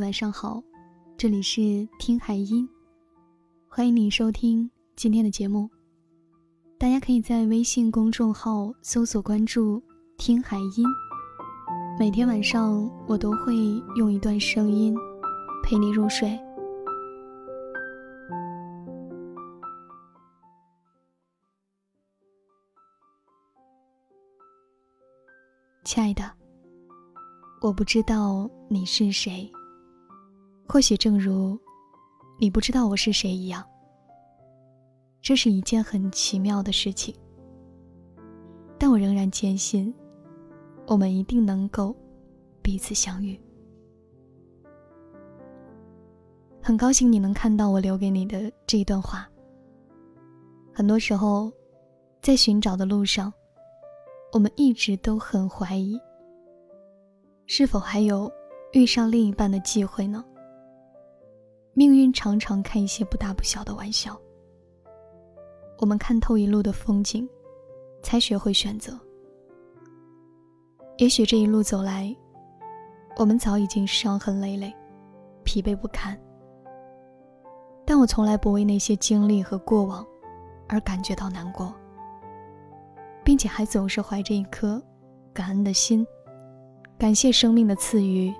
晚上好，这里是听海音，欢迎你收听今天的节目。大家可以在微信公众号搜索关注“听海音”，每天晚上我都会用一段声音陪你入睡。亲爱的，我不知道你是谁。或许正如你不知道我是谁一样，这是一件很奇妙的事情。但我仍然坚信，我们一定能够彼此相遇。很高兴你能看到我留给你的这一段话。很多时候，在寻找的路上，我们一直都很怀疑，是否还有遇上另一半的机会呢？命运常常开一些不大不小的玩笑。我们看透一路的风景，才学会选择。也许这一路走来，我们早已经伤痕累累，疲惫不堪。但我从来不为那些经历和过往而感觉到难过，并且还总是怀着一颗感恩的心，感谢生命的赐予，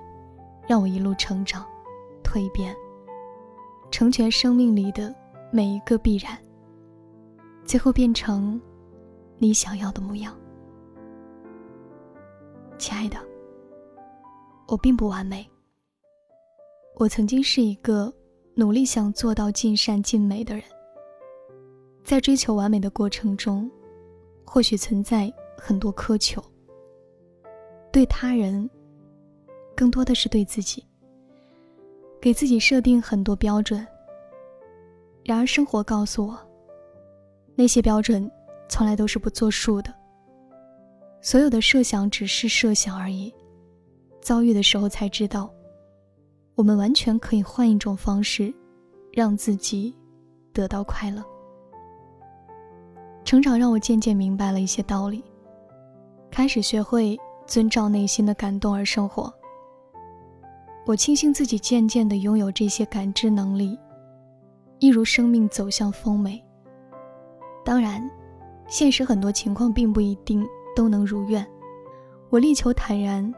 让我一路成长、蜕变。成全生命里的每一个必然，最后变成你想要的模样。亲爱的，我并不完美。我曾经是一个努力想做到尽善尽美的人，在追求完美的过程中，或许存在很多苛求，对他人，更多的是对自己。给自己设定很多标准，然而生活告诉我，那些标准从来都是不作数的。所有的设想只是设想而已，遭遇的时候才知道，我们完全可以换一种方式，让自己得到快乐。成长让我渐渐明白了一些道理，开始学会遵照内心的感动而生活。我庆幸自己渐渐地拥有这些感知能力，一如生命走向丰美。当然，现实很多情况并不一定都能如愿。我力求坦然。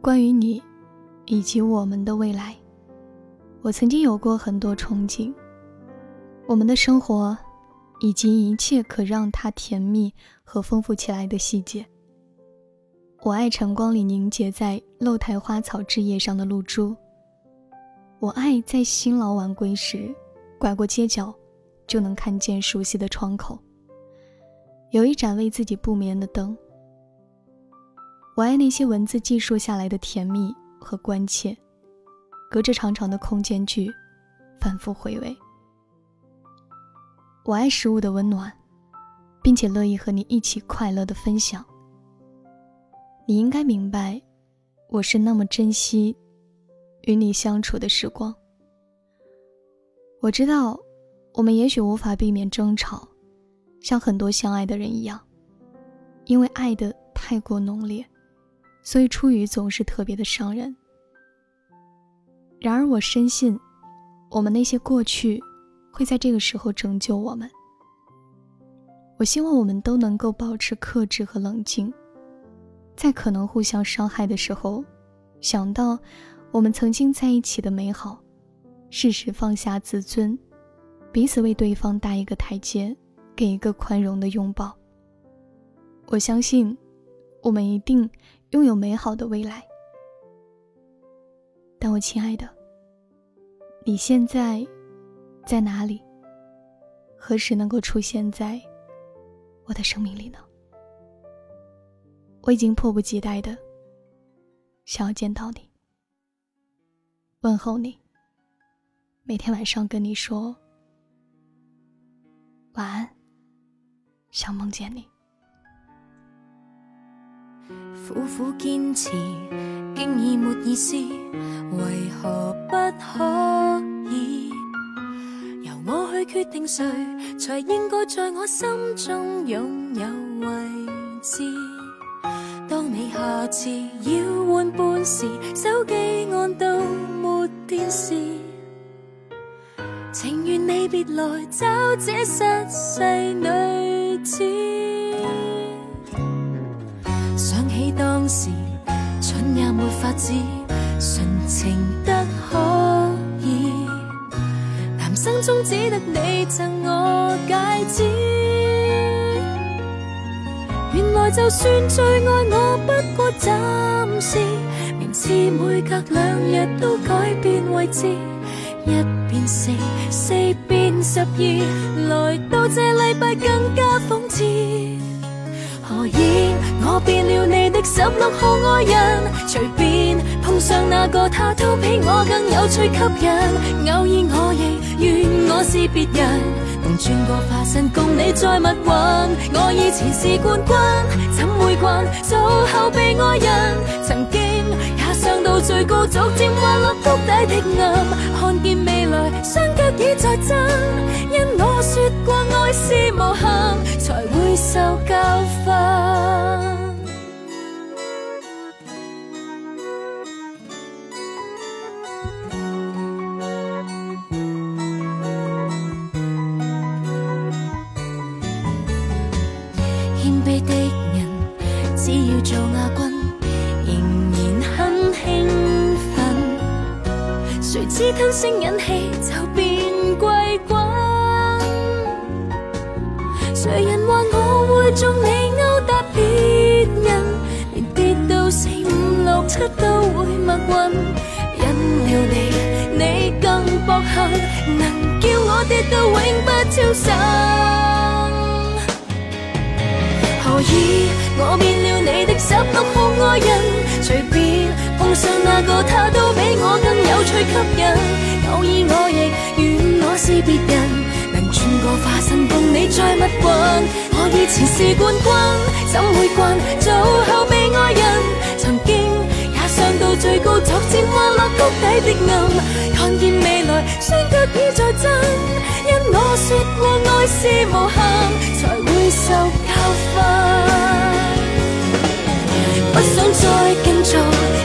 关于你，以及我们的未来，我曾经有过很多憧憬。我们的生活，以及一切可让它甜蜜和丰富起来的细节，我爱晨光里凝结在。露台花草枝叶上的露珠。我爱在辛劳晚归时，拐过街角，就能看见熟悉的窗口，有一盏为自己不眠的灯。我爱那些文字记述下来的甜蜜和关切，隔着长长的空间距，反复回味。我爱食物的温暖，并且乐意和你一起快乐的分享。你应该明白。我是那么珍惜与你相处的时光。我知道，我们也许无法避免争吵，像很多相爱的人一样，因为爱的太过浓烈，所以初语总是特别的伤人。然而，我深信，我们那些过去会在这个时候拯救我们。我希望我们都能够保持克制和冷静。在可能互相伤害的时候，想到我们曾经在一起的美好，适时放下自尊，彼此为对方搭一个台阶，给一个宽容的拥抱。我相信，我们一定拥有美好的未来。但我亲爱的，你现在在哪里？何时能够出现在我的生命里呢？我已经迫不及待的想要见到你，问候你。每天晚上跟你说晚安，想梦见你。苦苦坚持，竟已没意思，为何不可以由我去决定谁才应该在我心中拥有位置？下次要换半时，手机按到没电视。情愿你别来找这失势女子。想起当时，蠢也没法子，纯情得可以，男生中只得你赠我戒指。原来就算最爱我，不过暂时。名次每隔两日都改变位置，一变四，四变十二，来到这礼拜更加讽刺。何以我变了你的十六号爱人？随便碰上那个他，都比我更有趣吸引。偶尔我亦愿我是别人。能穿过化身，共你再密运。我以前是冠军，怎会惯做后备爱人？曾经也上到最高，逐渐滑落谷底的暗，看见未来，双脚已在震。因我说过爱是无限，才会受教。谦卑的人，只要做亚军，仍然很兴奋。谁知吞声忍气就变季军。谁人话我会中你勾搭别人，连跌到四五六七都会默运，引了你，你更薄幸，能叫我跌到永？所以，我變了你的十六号愛人，隨便碰上那個他都比我更有趣吸引。偶尔我亦願我是別人，能轉個化身共你再蜜运。我以前是冠軍，怎會惯做後備愛人？曾經也上到最高，逐漸滑落谷底的暗，看見未來双脚已在震。我说过爱是无限，才会受教训。不想再敬做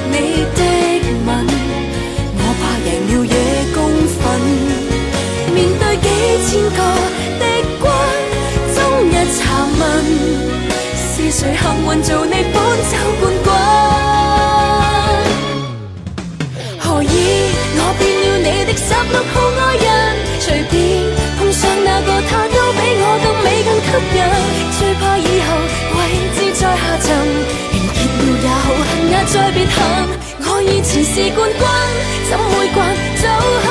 你的吻，我怕赢了惹功份。面对几千个敌军，终日查问是谁幸运做你本手冠军？何以我变了你的十六号爱人，随便。那个他都比我更美更吸引，最怕以后位置再下沉，连结了也好，恨也再别恨。我以前是冠军，怎会惯？走？